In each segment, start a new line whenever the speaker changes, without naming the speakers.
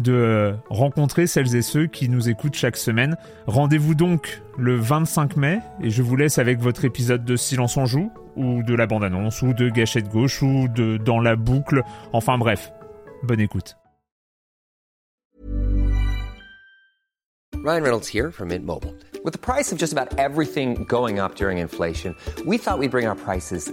de rencontrer celles et ceux qui nous écoutent chaque semaine. Rendez-vous donc le 25 mai et je vous laisse avec votre épisode de Silence en joue ou de la bande-annonce ou de Gâchette gauche ou de Dans la boucle. Enfin bref, bonne écoute.
Ryan Reynolds here from Mint Mobile. With the price of just about everything going up during inflation, we thought we'd bring our prices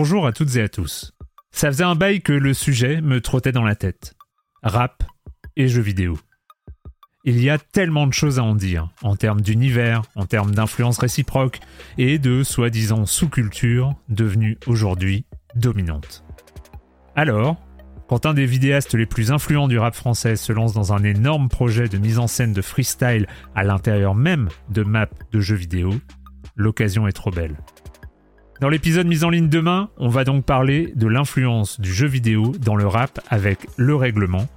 Bonjour à toutes et à tous. Ça faisait un bail que le sujet me trottait dans la tête. Rap et jeux vidéo. Il y a tellement de choses à en dire, en termes d'univers, en termes d'influence réciproque, et de soi-disant sous-culture devenue aujourd'hui dominante. Alors, quand un des vidéastes les plus influents du rap français se lance dans un énorme projet de mise en scène de freestyle à l'intérieur même de maps de jeux vidéo, l'occasion est trop belle. Dans l'épisode mise en ligne demain, on va donc parler de l'influence du jeu vidéo dans le rap avec le règlement.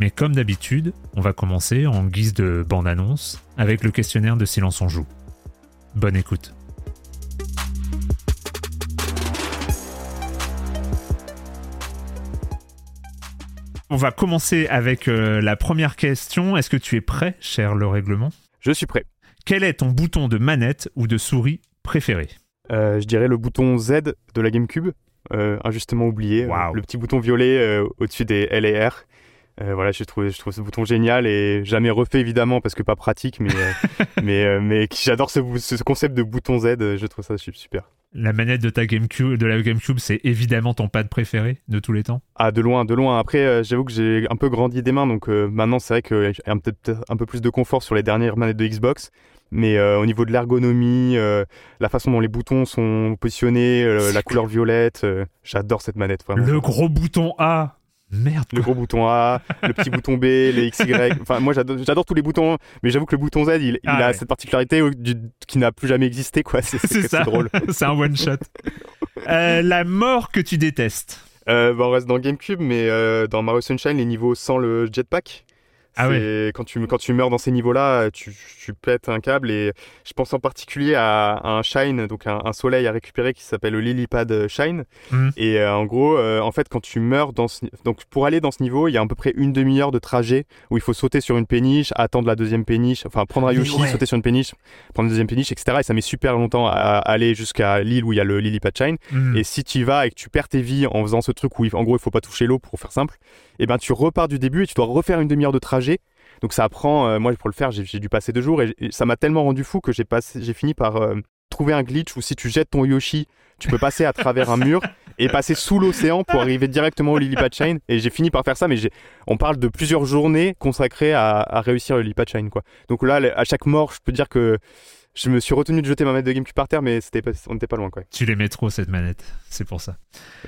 Mais comme d'habitude, on va commencer en guise de bande-annonce avec le questionnaire de Silence on joue. Bonne écoute. On va commencer avec euh, la première question. Est-ce que tu es prêt, cher le règlement?
Je suis prêt.
Quel est ton bouton de manette ou de souris préféré?
Je dirais le bouton Z de la GameCube, euh, injustement oublié.
Waouh.
Le petit bouton violet euh, au-dessus des L et R. Euh, voilà, je trouve, je trouve ce bouton génial et jamais refait évidemment parce que pas pratique, mais, euh, mais, euh, mais j'adore ce, concept de bouton Z, euh, je trouve ça su- super.
La manette de ta GameCube, de la GameCube, c'est évidemment ton pad préféré de tous les temps?
Ah, de loin, de loin. Après, euh, j'avoue que j'ai un peu grandi des mains, donc euh, maintenant c'est vrai qu'il y a peut-être un peu plus de confort sur les dernières manettes de Xbox. Mais euh, au niveau de l'ergonomie, euh, la façon dont les boutons sont positionnés, euh, la couleur violette, j'adore cette manette vraiment.
Le gros bouton A Merde
Le gros bouton A, le petit bouton B, les XY. Enfin, moi, j'adore tous les boutons, mais j'avoue que le bouton Z, il, il
Ah
a
ouais.
cette particularité du- qui n'a plus jamais existé, quoi. C'est
ça,
drôle.
c'est un one-shot. Euh, la mort que tu détestes
bah, on reste dans GameCube, mais dans Mario Sunshine, les niveaux sans le jetpack.
Ah
quand tu, quand tu meurs dans ces niveaux-là, tu, tu pètes un câble et je pense en particulier à, à un shine, donc un, un soleil à récupérer qui s'appelle le Lilypad Shine.
Mhm.
Et euh, en gros, euh, en fait, quand tu meurs dans ce, donc pour aller dans ce niveau, il y a à peu près une demi-heure de trajet où il faut sauter sur une péniche, attendre la deuxième péniche, enfin prendre un
Mais
Yoshi,
ouais.
sauter sur une péniche, prendre une deuxième péniche, etc. Et ça met super longtemps à, à aller jusqu'à l'île où il y a le Lilypad Shine.
Hmm.
Et si tu y vas et que tu perds tes vies en faisant ce truc où il- en gros il faut pas toucher l'eau pour faire simple, et ben tu repars du début et tu dois refaire une demi-heure de trajet. Donc ça prend, euh, moi pour le faire j'ai dû passer deux jours et, et ça m'a tellement rendu fou que j'ai fini par euh, trouver un glitch où si tu jettes ton Yoshi, tu peux passer à travers un mur et passer sous l'océan pour arriver directement au Lilypad Shine. Et j'ai fini par faire ça, mais on parle de plusieurs journées consacrées à, à réussir le Lilypad Shine quoi. Donc là, à chaque mort, je peux dire que je me suis retenu de jeter ma manette de GameCube par terre, mais c'était pas- on n'était pas loin quoi.
Tu l'aimais trop cette manette, c'est pour ça.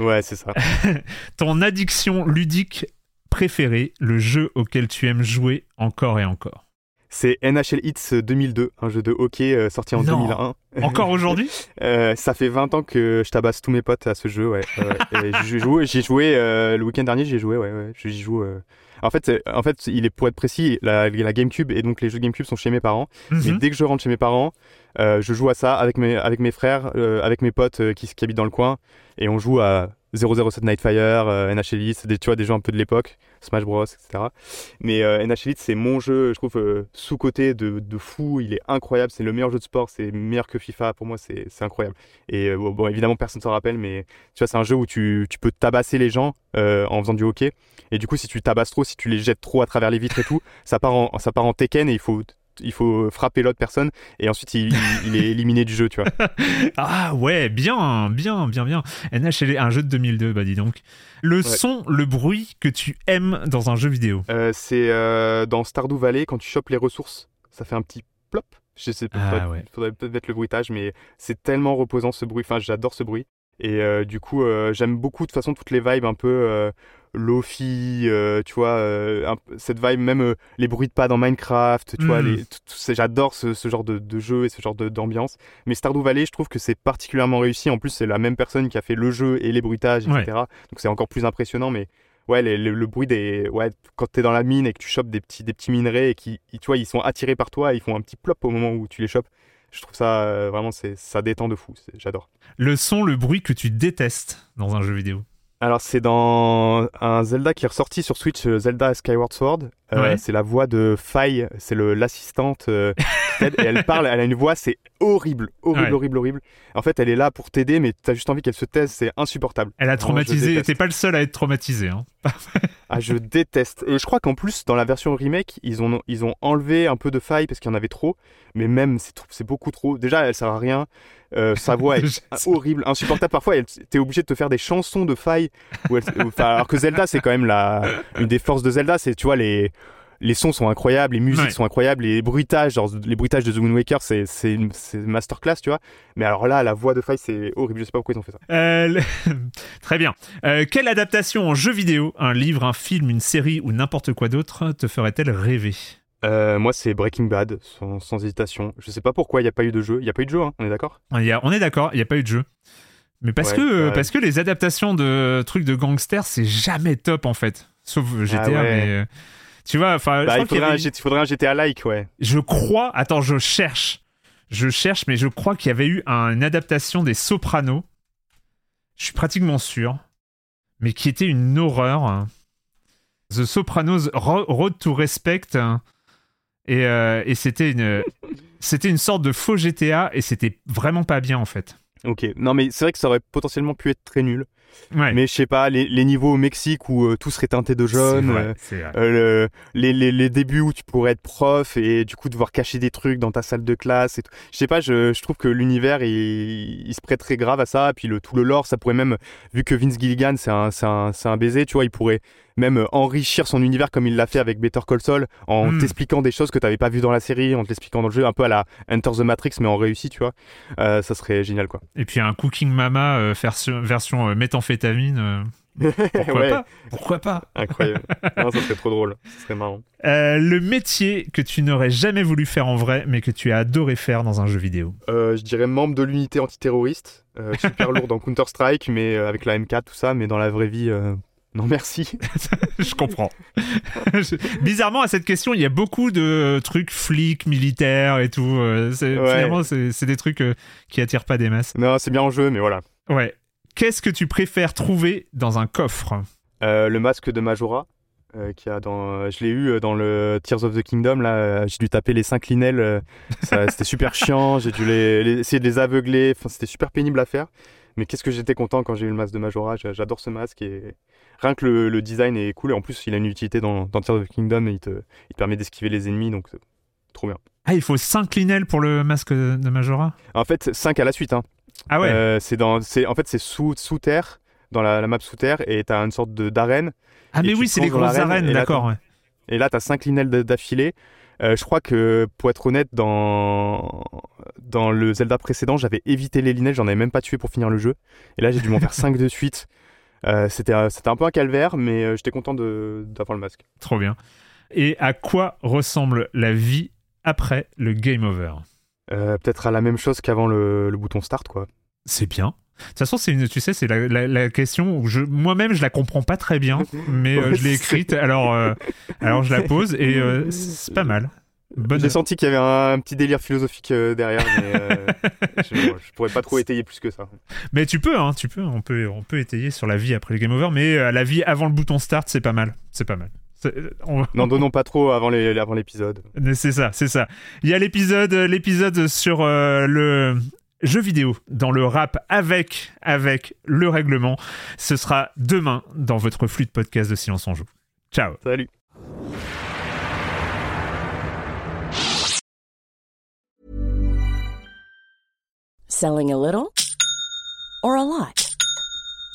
Ouais, c'est ça.
Ton addiction ludique préférée, le jeu auquel tu aimes jouer encore et encore.
C'est NHL Hits 2002, un jeu de hockey euh, sorti en
Non.
2001.
Encore aujourd'hui?
Euh, ça fait 20 ans que je tabasse tous mes potes à ce jeu, ouais. ouais, ouais. Et J'y joue, j'y ai joué euh, le week-end dernier, j'y ai joué, ouais, ouais. J'y joue. euh. En fait, en fait, il est pour être précis, la, la GameCube et donc les jeux GameCube sont chez mes parents. Mais
Mhm.
dès que je rentre chez mes parents, euh, je joue à ça avec mes avec mes frères, euh, avec mes potes euh, qui, qui habitent dans le coin, et on joue à 007 Nightfire, euh, NH Elite, des, tu vois, des jeux un peu de l'époque, Smash Bros, etc. Mais euh, NH Elite, c'est mon jeu, je trouve, euh, sous-côté de, fou, il est incroyable, c'est le meilleur jeu de sport, c'est meilleur que FIFA, pour moi, c'est incroyable. Et euh, bon, évidemment, personne s'en rappelle, mais tu vois, c'est un jeu où tu, tu peux tabasser les gens euh, en faisant du hockey. Et du coup, si tu tabasses trop, si tu les jettes trop à travers les vitres et tout, ça part en, ça part en Tekken et il faut il faut frapper l'autre personne et ensuite il, il- il est éliminé du jeu, tu vois.
Ah ouais, bien, bien, bien, bien. NHL, un jeu de 2002, bah dis donc. Le son, le bruit que tu aimes dans un jeu vidéo.
Euh, c'est euh, dans Stardew Valley, quand tu chopes les ressources, ça fait un petit plop. Je sais pas,
Ah ouais.
faudrait peut-être mettre le bruitage, mais c'est tellement reposant ce bruit. Enfin, j'adore ce bruit. Et euh, du coup, euh, j'aime beaucoup de toute façon toutes les vibes un peu euh, lofi, tu vois, un cette vibe, même les bruits de pas dans Minecraft, tu vois,
Mm.
ces- j'adore ce, ce genre de, de jeu et ce genre d'ambiance. Mais Stardew Valley, je trouve que c'est particulièrement réussi. En plus, c'est la même personne qui a fait le jeu et les bruitages, etc.
Ouais.
Donc c'est encore plus impressionnant, mais ouais, les- le bruit des. Ouais, quand t'es dans la mine et que tu chopes des petits, des petits minerais et qui, tu vois, ils sont attirés par toi et ils font un petit plop au moment où tu les chopes. Je trouve ça euh, vraiment, c'est, ça détend de fou. c'est- J'adore.
Le son, le bruit que tu détestes dans un jeu vidéo?
Alors, c'est dans un Zelda qui est ressorti sur Switch, euh, Zelda Skyward Sword. Euh,
Ouais.
C'est la voix de Faye, c'est l'assistante euh, et elle parle, elle a une voix, c'est horrible, horrible,
Ouais.
horrible, horrible. En fait, elle est là pour t'aider, mais t'as juste envie qu'elle se taise, c'est insupportable.
Elle a traumatisé. T'es pas le seul à être traumatisé. Hein.
Ah, je déteste. Et je crois qu'en plus, dans la version remake, ils ont, ils ont enlevé un peu de faille parce qu'il y en avait trop. Mais même, c'est trop- c'est beaucoup trop. Déjà, elle sert à rien. Euh, sa voix est horrible, insupportable. Parfois, t'es obligé de te faire des chansons de faille. où elle- enfin, alors que Zelda, c'est quand même la, une des forces de Zelda. C'est, tu vois, les, les sons sont incroyables, les musiques
Ouais.
sont incroyables, les bruitages, genre les bruitages de The Wind Waker, c'est, c'est, masterclass, tu vois. Mais alors là, la voix de faille, c'est horrible. Je sais pas pourquoi ils ont fait ça.
Euh, le- Très bien. Euh, quelle adaptation en jeu vidéo, un livre, un film, une série ou n'importe quoi d'autre te ferait-elle rêver?
Euh, moi, c'est Breaking Bad, sans, sans hésitation. Je sais pas pourquoi il n'y a pas eu de jeu. Il n'y a pas eu de jeu, hein, on est d'accord?
A- On est d'accord, il n'y a pas eu de jeu. Mais parce,
Ouais,
que,
ouais.
parce que les adaptations de trucs de gangsters, c'est jamais top en fait. Sauf GTA,
Ah ouais.
mais. Tu vois, enfin, je
Bah, il faudrait,
avait-
un, G- il faudrait un GTA like, ouais.
je crois, attends, je cherche. Je cherche, mais je crois qu'il y avait eu un- une adaptation des Sopranos. Je suis pratiquement sûr. Mais qui était une horreur. The Sopranos Ro- Road to Respect. Et, euh, et c'était une. C'était une sorte de faux GTA et c'était vraiment pas bien en fait.
Ok. Non, mais c'est vrai que ça aurait potentiellement pu être très nul.
Ouais.
Mais je sais pas, les, les niveaux au Mexique où euh, tout serait teinté de jaune,
vrai,
euh, euh, le- les, les, les débuts où tu pourrais être prof et du coup devoir cacher des trucs dans ta salle de classe et tout. Je sais pas, je, je trouve que l'univers il, il se prête très grave à ça. Puis le, tout le lore, ça pourrait même, vu que Vince Gilligan c'est un, un, un baiser, tu vois, il pourrait même enrichir son univers comme il l'a fait avec Better Call Saul en
Hmm.
t'expliquant des choses que t'avais pas vues dans la série, en te l'expliquant dans le jeu, un peu à la Enter the Matrix mais en réussi, tu vois. Ça serait génial quoi.
Et puis un Cooking Mama version, version euh, méthamphétamine. euh, pourquoi
Ouais.
pas Pourquoi pas
Incroyable. non, ça serait trop drôle. Ça serait marrant.
Euh, le métier que tu n'aurais jamais voulu faire en vrai, mais que tu as adoré faire dans un jeu vidéo.
Euh, je dirais membre de l'unité antiterroriste. Euh, super lourd dans Counter-Strike, mais avec la M4, tout ça. Mais dans la vraie vie, non merci.
Je comprends. Bizarrement, à cette question, il y a beaucoup de trucs flics, militaires et tout.
Ouais.
Finalement, c'est des trucs qui attirent pas des masses.
non, c'est bien en jeu, mais voilà.
Ouais. Qu'est-ce que tu préfères trouver dans un coffre?
Euh, le masque de Majora. euh, qui a dans, je l'ai eu euh, dans le Tears of the Kingdom là, j'ai dû taper les cinq linelles, ça- c'était super chiant, j'ai dû les, les- essayer de les aveugler, enfin c'était super pénible à faire. Mais qu'est-ce que j'étais content quand j'ai eu le masque de Majora, J'a- j'adore ce masque et rien que le, le design est cool et en plus il a une utilité dans, dans Tears of the Kingdom et il te, il te permet d'esquiver les ennemis donc trop bien.
Ah, il faut 5 linelles pour le masque de Majora?
En fait 5 à la suite, hein.
Ah ouais
Euh, c'est dans, c'est, en fait c'est sous, sous terre, dans la, la map sous terre et t'as une sorte de, d'arène
Ah, mais oui, c'est les grosses arènes, d'accord.
Et là, tu as 5 linelles d'affilée. Euh, je crois que, pour être honnête, dans, dans le Zelda précédent, j'avais évité les linelles, j'en avais même pas tué pour finir le jeu. Et là, j'ai dû m'en faire 5 de suite. Euh, c'était, un- c'était un peu un calvaire, mais j'étais content de, d'avoir le masque.
Trop bien. Et à quoi ressemble la vie après le game over?
Euh, peut-être à la même chose qu'avant le, le bouton start, quoi.
C'est bien. De toute façon, c'est une, tu sais, c'est la, la- la question où je, moi-même, je la comprends pas très bien, mais euh, je l'ai écrite. Alors, euh, alors je la pose et euh, c'est pas mal. Bonne...
J'ai senti qu'il y avait un, petit délire philosophique derrière, mais je, je, pourrais pas trop étayer plus que ça.
Mais tu peux, hein, tu peux, on peut, on peut étayer sur la vie après le game over, mais la vie avant le bouton start, c'est pas mal, c'est pas mal.
On... N'en donnons pas trop avant l'épisode.
C'est ça, c'est ça. Il y a l'épisode, l'épisode sur le jeu vidéo dans le rap avec, avec le règlement. Ce sera demain dans votre flux de podcast de Silence en Joue. Ciao.
Salut.
Selling a little or a lot?